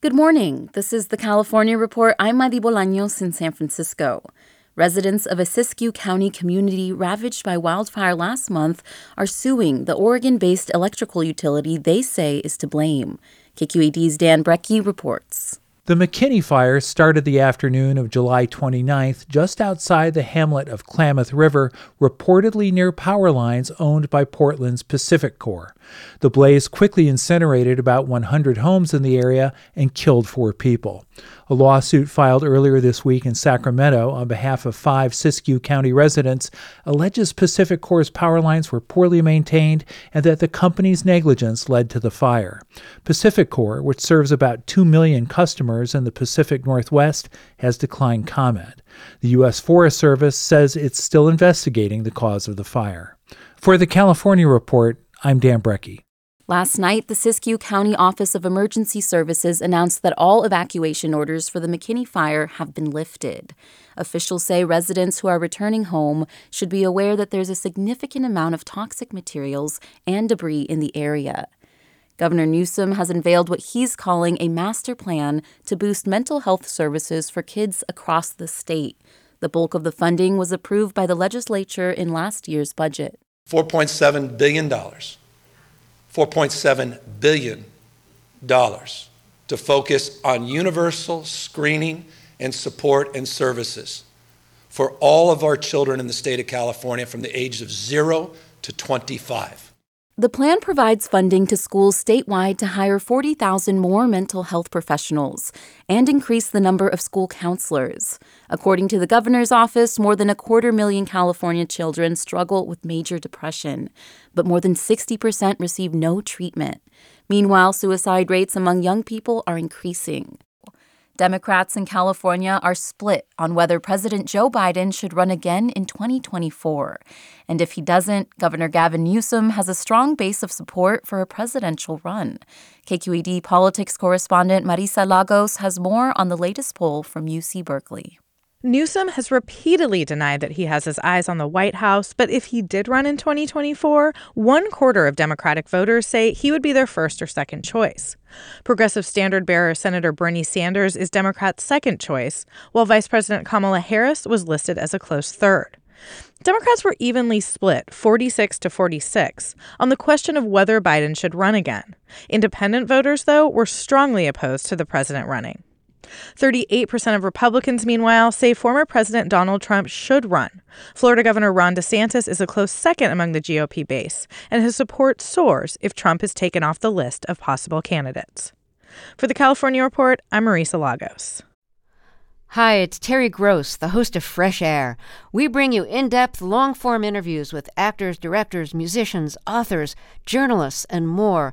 Good morning. This is the California Report. I'm Madi Bolaños in San Francisco. Residents of a Siskiyou County community ravaged by wildfire last month are suing the Oregon based electrical utility they say is to blame. KQED's Dan Brekke reports. The McKinney fire started the afternoon of July 29th just outside the hamlet of Klamath River, reportedly near power lines owned by Portland's PacifiCorp. The blaze quickly incinerated about 100 homes in the area and killed four people. A lawsuit filed earlier this week in Sacramento on behalf of five Siskiyou County residents alleges PacifiCorp's power lines were poorly maintained and that the company's negligence led to the fire. PacifiCorp, which serves about 2 million customers in the Pacific Northwest, has declined comment. The U.S. Forest Service says it's still investigating the cause of the fire. For the California Report, I'm Dan Brekke. Last night, the Siskiyou County Office of Emergency Services announced that all evacuation orders for the McKinney fire have been lifted. Officials say residents who are returning home should be aware that there's a significant amount of toxic materials and debris in the area. Governor Newsom has unveiled what he's calling a master plan to boost mental health services for kids across the state. The bulk of the funding was approved by the legislature in last year's budget. $4.7 billion. $4.7 billion to focus on universal screening and support and services for all of our children in the state of California from the age of 0 to 25. The plan provides funding to schools statewide to hire 40,000 more mental health professionals and increase the number of school counselors. According to the governor's office, more than a quarter million California children struggle with major depression, but more than 60% receive no treatment. Meanwhile, suicide rates among young people are increasing. Democrats in California are split on whether President Joe Biden should run again in 2024. And if he doesn't, Governor Gavin Newsom has a strong base of support for a presidential run. KQED politics correspondent Marisa Lagos has more on the latest poll from UC Berkeley. Newsom has repeatedly denied that he has his eyes on the White House, but if he did run in 2024, one quarter of Democratic voters say he would be their first or second choice. Progressive standard bearer Senator Bernie Sanders is Democrats' second choice, while Vice President Kamala Harris was listed as a close third. Democrats were evenly split, 46 to 46, on the question of whether Biden should run again. Independent voters, though, were strongly opposed to the president running. 38% of Republicans, meanwhile, say former President Donald Trump should run. Florida Governor Ron DeSantis is a close second among the GOP base, and his support soars if Trump is taken off the list of possible candidates. For the California Report, I'm Marisa Lagos. Hi, it's Terry Gross, the host of Fresh Air. We bring you in depth, long form interviews with actors, directors, musicians, authors, journalists, and more.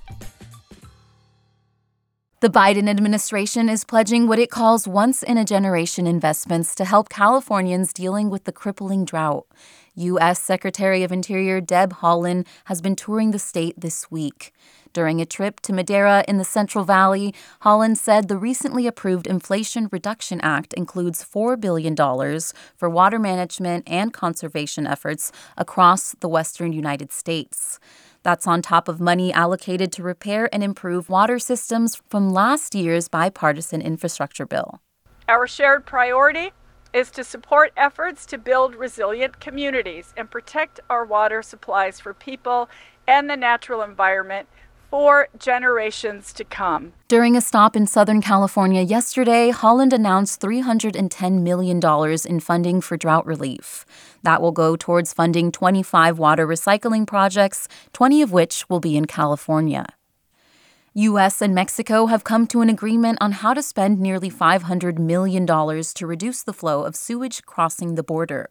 The Biden administration is pledging what it calls once in a generation investments to help Californians dealing with the crippling drought. U.S. Secretary of Interior Deb Haaland has been touring the state this week. During a trip to Madera in the Central Valley, Haaland said the recently approved Inflation Reduction Act includes $4 billion for water management and conservation efforts across the western United States. That's on top of money allocated to repair and improve water systems from last year's bipartisan infrastructure bill. Our shared priority is to support efforts to build resilient communities and protect our water supplies for people and the natural environment for generations to come. During a stop in Southern California yesterday, Haaland announced $310 million in funding for drought relief. That will go towards funding 25 water recycling projects, 20 of which will be in California. U.S. and Mexico have come to an agreement on how to spend nearly $500 million to reduce the flow of sewage crossing the border.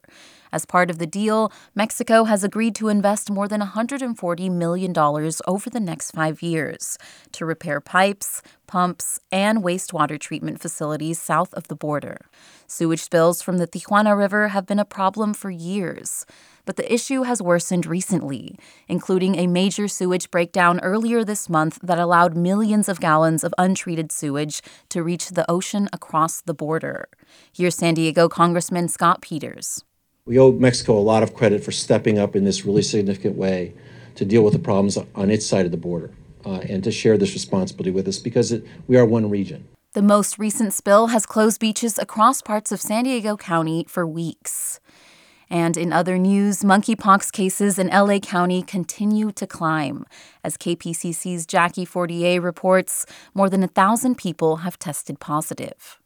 As part of the deal, Mexico has agreed to invest more than $140 million over the next five years to repair pipes, pumps, and wastewater treatment facilities south of the border. Sewage spills from the Tijuana River have been a problem for years. But the issue has worsened recently, including a major sewage breakdown earlier this month that allowed millions of gallons of untreated sewage to reach the ocean across the border. Here's San Diego Congressman Scott Peters. We owe Mexico a lot of credit for stepping up in this really significant way to deal with the problems on its side of the border uh, and to share this responsibility with us because it, we are one region. The most recent spill has closed beaches across parts of San Diego County for weeks. And in other news, monkeypox cases in LA County continue to climb. As KPCC's Jackie Fortier reports, more than a thousand people have tested positive.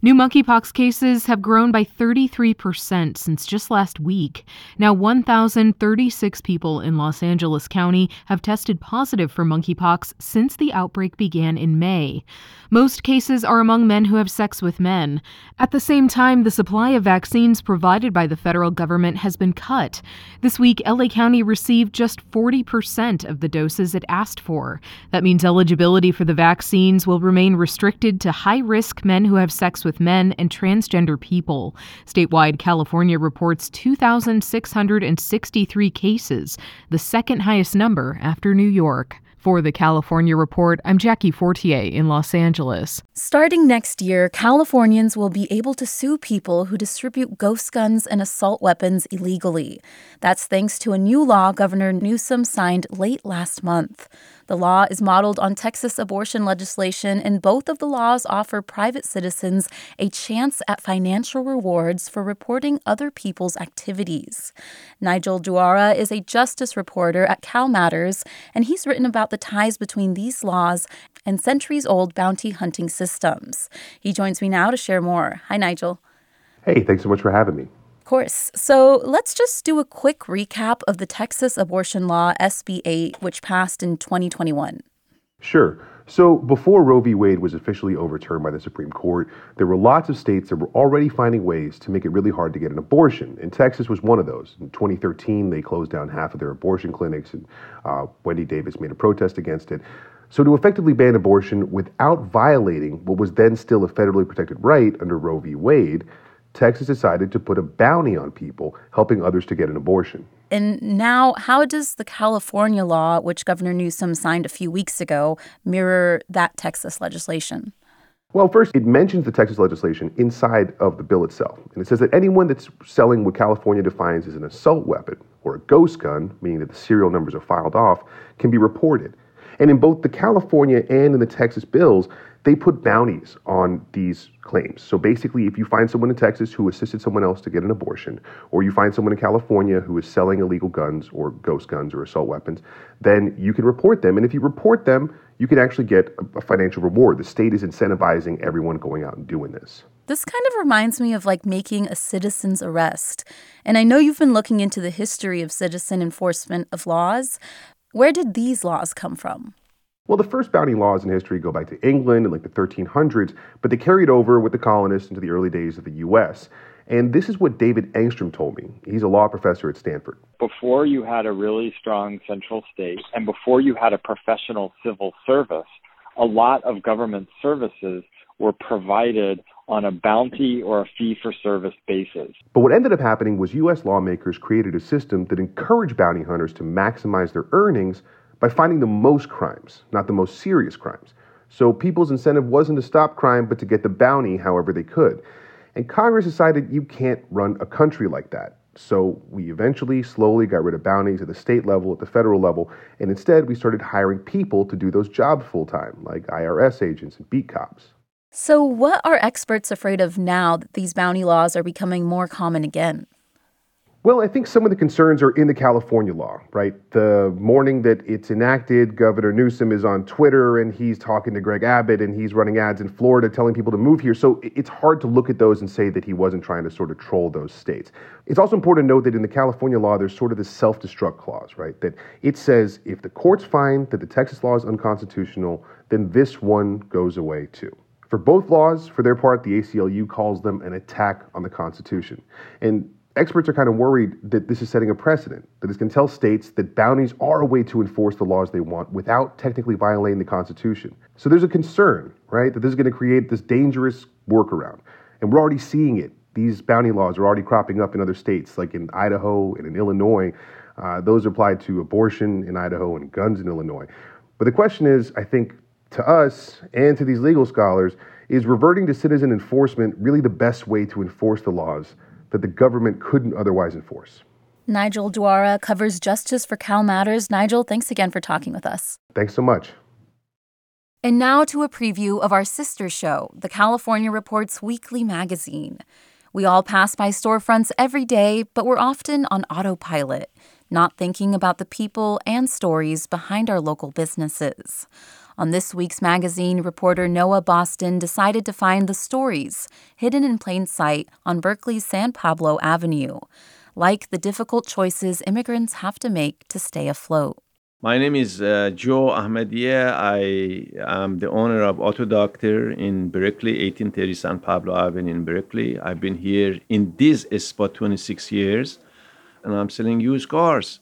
New monkeypox cases have grown by 33% since just last week. Now, 1,036 people in Los Angeles County have tested positive for monkeypox since the outbreak began in May. Most cases are among men who have sex with men. At the same time, the supply of vaccines provided by the federal government has been cut. This week, LA County received just 40% of the doses it asked for. That means eligibility for the vaccines will remain restricted to high risk men who have sex with men and transgender people. Statewide, California reports 2,663 cases, the second highest number after New York. For the California Report, I'm Jackie Fortier in Los Angeles. Starting next year, Californians will be able to sue people who distribute ghost guns and assault weapons illegally. That's thanks to a new law Governor Newsom signed late last month. The law is modeled on Texas abortion legislation, and both of the laws offer private citizens a chance at financial rewards for reporting other people's activities. Nigel Duara is a justice reporter at CalMatters, and he's written about the ties between these laws and centuries old bounty hunting systems. He joins me now to share more. Hi, Nigel. Hey, thanks so much for having me course. So let's just do a quick recap of the Texas abortion law, SB 8, which passed in 2021. Sure. So, before Roe v. Wade was officially overturned by the Supreme Court, there were lots of states that were already finding ways to make it really hard to get an abortion. And Texas was one of those. In 2013, they closed down half of their abortion clinics, and uh, Wendy Davis made a protest against it. So, to effectively ban abortion without violating what was then still a federally protected right under Roe v. Wade, Texas decided to put a bounty on people helping others to get an abortion. And now, how does the California law, which Governor Newsom signed a few weeks ago, mirror that Texas legislation? Well, first, it mentions the Texas legislation inside of the bill itself. And it says that anyone that's selling what California defines as an assault weapon or a ghost gun, meaning that the serial numbers are filed off, can be reported. And in both the California and in the Texas bills, they put bounties on these claims. So basically, if you find someone in Texas who assisted someone else to get an abortion, or you find someone in California who is selling illegal guns or ghost guns or assault weapons, then you can report them. And if you report them, you can actually get a financial reward. The state is incentivizing everyone going out and doing this. This kind of reminds me of like making a citizen's arrest. And I know you've been looking into the history of citizen enforcement of laws. Where did these laws come from? Well, the first bounty laws in history go back to England in like the 1300s, but they carried over with the colonists into the early days of the U.S. And this is what David Engstrom told me. He's a law professor at Stanford. Before you had a really strong central state and before you had a professional civil service, a lot of government services were provided on a bounty or a fee for service basis. But what ended up happening was U.S. lawmakers created a system that encouraged bounty hunters to maximize their earnings by finding the most crimes, not the most serious crimes. So people's incentive wasn't to stop crime, but to get the bounty however they could. And Congress decided you can't run a country like that. So we eventually slowly got rid of bounties at the state level, at the federal level, and instead we started hiring people to do those jobs full time, like IRS agents and beat cops. So, what are experts afraid of now that these bounty laws are becoming more common again? Well, I think some of the concerns are in the California law, right? The morning that it's enacted, Governor Newsom is on Twitter and he's talking to Greg Abbott and he's running ads in Florida telling people to move here. So it's hard to look at those and say that he wasn't trying to sort of troll those states. It's also important to note that in the California law, there's sort of this self destruct clause, right? That it says if the courts find that the Texas law is unconstitutional, then this one goes away too. For both laws, for their part, the ACLU calls them an attack on the Constitution. And experts are kind of worried that this is setting a precedent, that going to tell states that bounties are a way to enforce the laws they want without technically violating the Constitution. So there's a concern, right, that this is going to create this dangerous workaround. And we're already seeing it. These bounty laws are already cropping up in other states, like in Idaho and in Illinois. Uh, those apply to abortion in Idaho and guns in Illinois. But the question is, I think, to us and to these legal scholars, is reverting to citizen enforcement really the best way to enforce the laws that the government couldn't otherwise enforce. Nigel Duara covers justice for CalMatters. Nigel, thanks again for talking with us. Thanks so much. And now to a preview of our sister show, the California Reports Weekly Magazine. We all pass by storefronts every day, but we're often on autopilot, not thinking about the people and stories behind our local businesses. On this week's magazine, reporter Noah Boston decided to find the stories hidden in plain sight on Berkeley's San Pablo Avenue, like the difficult choices immigrants have to make to stay afloat. My name is uh, Joe Ahmadiyeh. I am the owner of Auto Doctor in Berkeley, 1830 San Pablo Avenue in Berkeley. I've been here in this spot 26 years, and I'm selling used cars.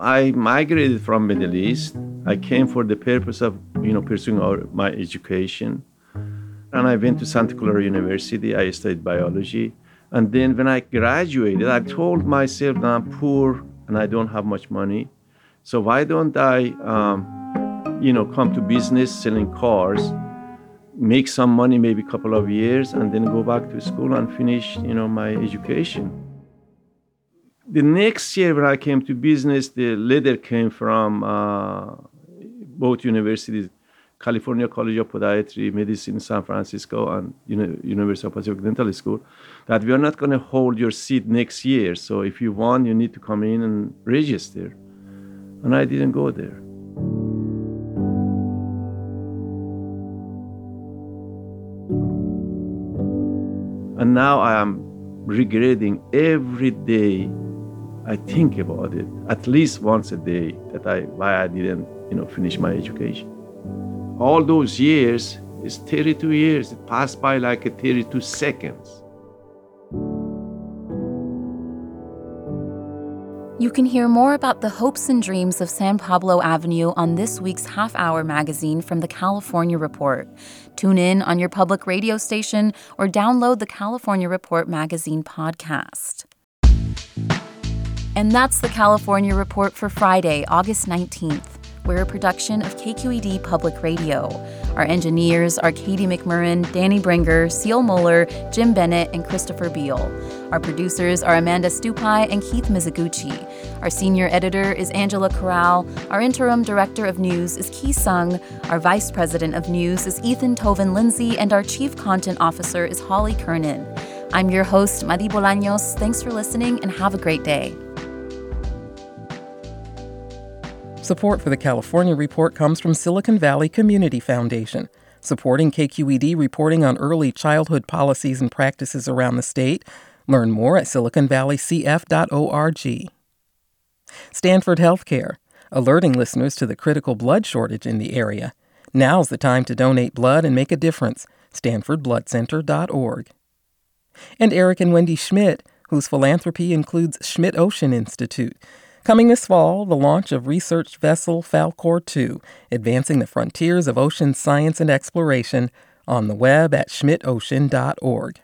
I migrated from Middle East. I came for the purpose of, you know, pursuing our, my education. And I went to Santa Clara University. I studied biology. And then when I graduated, I told myself that I'm poor and I don't have much money. So why don't I, um, you know, come to business selling cars, make some money, maybe a couple of years, and then go back to school and finish, you know, my education the next year when I came to business, the letter came from uh, both universities, California College of Podiatry, Medicine in San Francisco, and Uni- University of Pacific Dental School, that we are not going to hold your seat next year. So if you want, you need to come in and register. And I didn't go there. And now I am regretting every day I think about it at least once a day that I why I didn't you know finish my education. All those years is 32 years. It passed by like a 32 seconds. You can hear more about the hopes and dreams of San Pablo Avenue on this week's half hour magazine from the California Report. Tune in on your public radio station or download the California Report magazine podcast. And that's the California Report for Friday, August 19th. We're a production of KQED Public Radio. Our engineers are Katie McMurrin, Danny Bringer, Seal Moeller, Jim Bennett, and Christopher Beal. Our producers are Amanda Stupi and Keith Mizuguchi. Our senior editor is Angela Corral. Our interim director of news is Ki Sung. Our vice president of news is Ethan Toven Lindsey, and our chief content officer is Holly Kernan. I'm your host, Madi Bolaños. Thanks for listening and have a great day. Support for the California Report comes from Silicon Valley Community Foundation, supporting KQED reporting on early childhood policies and practices around the state. Learn more at siliconvalleycf.org. Stanford Healthcare, alerting listeners to the critical blood shortage in the area. Now's the time to donate blood and make a difference. StanfordBloodCenter.org. And Eric and Wendy Schmidt, whose philanthropy includes Schmidt Ocean Institute Coming this fall, the launch of research vessel Falkor 2, advancing the frontiers of ocean science and exploration, on the web at schmidtocean.org.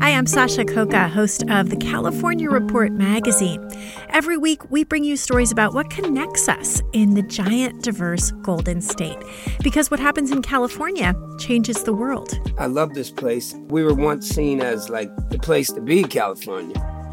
Hi, I'm Sasha Khokha, host of the California Report magazine. Every week, we bring you stories about what connects us in the giant, diverse Golden State. Because what happens in California changes the world. I love this place. We were once seen as like the place to be, California